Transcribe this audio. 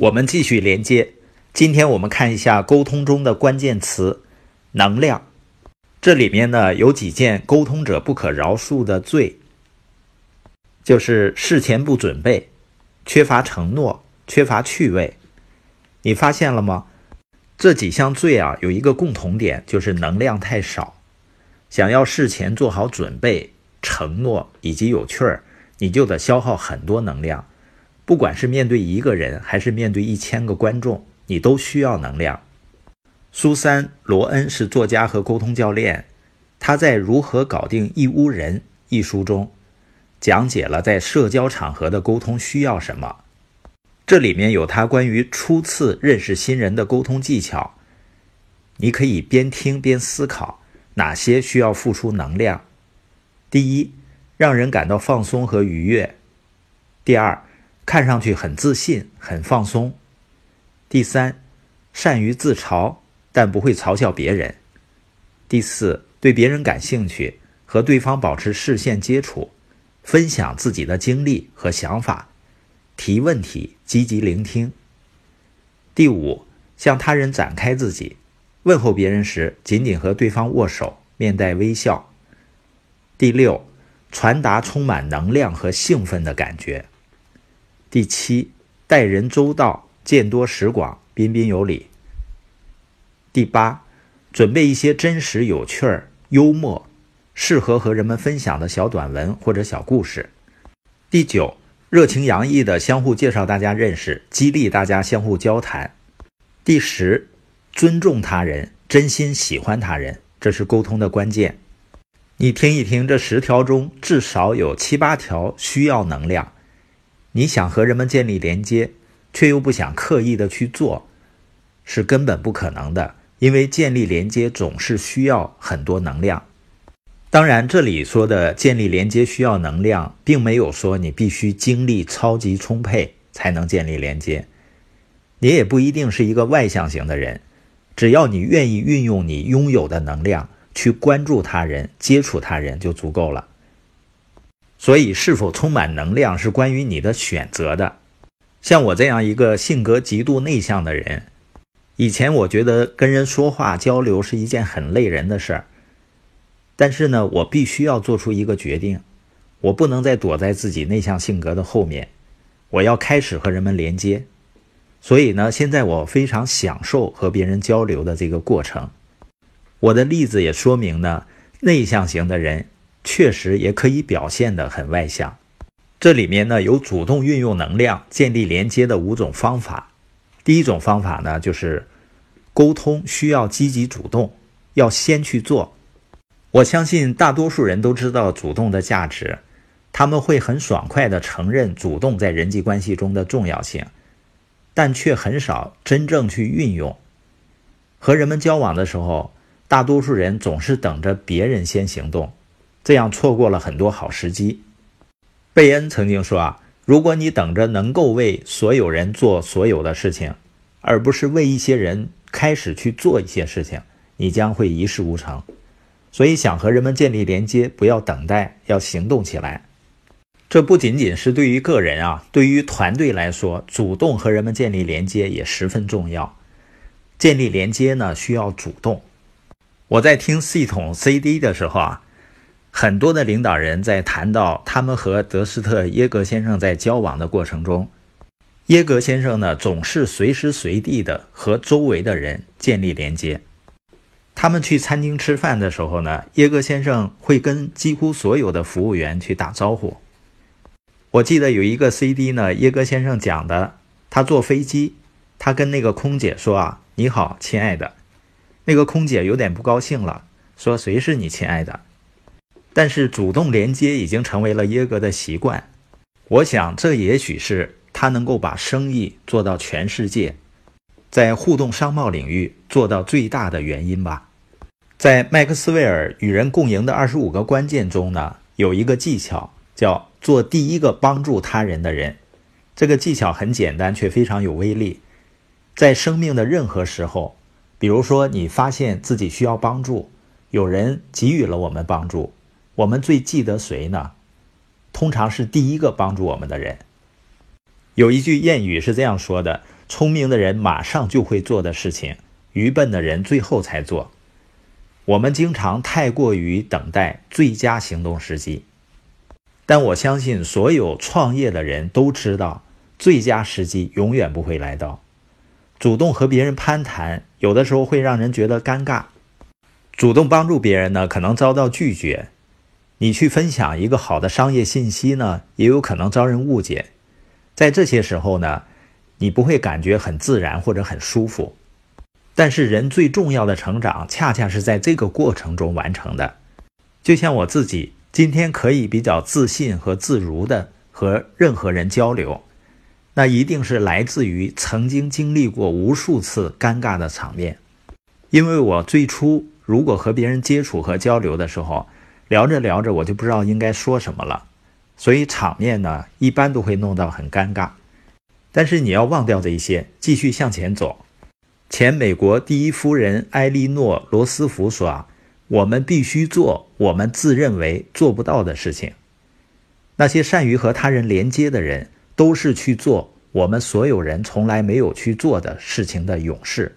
我们继续连接。今天我们看一下沟通中的关键词“能量”。这里面呢有几件沟通者不可饶恕的罪，就是事前不准备、缺乏承诺、缺乏趣味。你发现了吗？这几项罪啊有一个共同点，就是能量太少。想要事前做好准备、承诺以及有趣儿，你就得消耗很多能量。不管是面对一个人，还是面对一千个观众，你都需要能量。苏珊·罗恩是作家和沟通教练，他在《如何搞定一屋人》一书中，讲解了在社交场合的沟通需要什么。这里面有他关于初次认识新人的沟通技巧，你可以边听边思考哪些需要付出能量。第一，让人感到放松和愉悦；第二，看上去很自信、很放松；第三，善于自嘲但不会嘲笑别人；第四，对别人感兴趣，和对方保持视线接触，分享自己的经历和想法，提问题，积极聆听；第五，向他人展开自己，问候别人时仅仅和对方握手，面带微笑；第六，传达充满能量和兴奋的感觉。第七，待人周到，见多识广，彬彬有礼。第八，准备一些真实、有趣儿、幽默、适合和人们分享的小短文或者小故事。第九，热情洋溢的相互介绍大家认识，激励大家相互交谈。第十，尊重他人，真心喜欢他人，这是沟通的关键。你听一听，这十条中至少有七八条需要能量。你想和人们建立连接，却又不想刻意的去做，是根本不可能的。因为建立连接总是需要很多能量。当然，这里说的建立连接需要能量，并没有说你必须精力超级充沛才能建立连接。你也不一定是一个外向型的人，只要你愿意运用你拥有的能量去关注他人、接触他人就足够了。所以，是否充满能量是关于你的选择的。像我这样一个性格极度内向的人，以前我觉得跟人说话交流是一件很累人的事儿。但是呢，我必须要做出一个决定，我不能再躲在自己内向性格的后面，我要开始和人们连接。所以呢，现在我非常享受和别人交流的这个过程。我的例子也说明呢，内向型的人。确实也可以表现得很外向。这里面呢有主动运用能量建立连接的五种方法。第一种方法呢就是沟通需要积极主动，要先去做。我相信大多数人都知道主动的价值，他们会很爽快地承认主动在人际关系中的重要性，但却很少真正去运用。和人们交往的时候，大多数人总是等着别人先行动。这样错过了很多好时机。贝恩曾经说：“啊，如果你等着能够为所有人做所有的事情，而不是为一些人开始去做一些事情，你将会一事无成。”所以，想和人们建立连接，不要等待，要行动起来。这不仅仅是对于个人啊，对于团队来说，主动和人们建立连接也十分重要。建立连接呢，需要主动。我在听系统 CD 的时候啊。很多的领导人在谈到他们和德斯特耶格先生在交往的过程中，耶格先生呢总是随时随地的和周围的人建立连接。他们去餐厅吃饭的时候呢，耶格先生会跟几乎所有的服务员去打招呼。我记得有一个 CD 呢，耶格先生讲的，他坐飞机，他跟那个空姐说啊：“你好，亲爱的。”那个空姐有点不高兴了，说：“谁是你亲爱的？”但是主动连接已经成为了耶格的习惯，我想这也许是他能够把生意做到全世界，在互动商贸领域做到最大的原因吧。在麦克斯韦尔与人共赢的二十五个关键中呢，有一个技巧叫做第一个帮助他人的人。这个技巧很简单，却非常有威力。在生命的任何时候，比如说你发现自己需要帮助，有人给予了我们帮助。我们最记得谁呢？通常是第一个帮助我们的人。有一句谚语是这样说的：“聪明的人马上就会做的事情，愚笨的人最后才做。我们经常太过于等待最佳行动时机，但我相信所有创业的人都知道，最佳时机永远不会来到。主动和别人攀谈，有的时候会让人觉得尴尬；主动帮助别人呢，可能遭到拒绝。你去分享一个好的商业信息呢，也有可能遭人误解。在这些时候呢，你不会感觉很自然或者很舒服。但是人最重要的成长，恰恰是在这个过程中完成的。就像我自己今天可以比较自信和自如的和任何人交流，那一定是来自于曾经经历过无数次尴尬的场面。因为我最初如果和别人接触和交流的时候，聊着聊着，我就不知道应该说什么了，所以场面呢，一般都会弄到很尴尬。但是你要忘掉这一些，继续向前走。前美国第一夫人埃莉诺·罗斯福说：“啊，我们必须做我们自认为做不到的事情。那些善于和他人连接的人，都是去做我们所有人从来没有去做的事情的勇士。”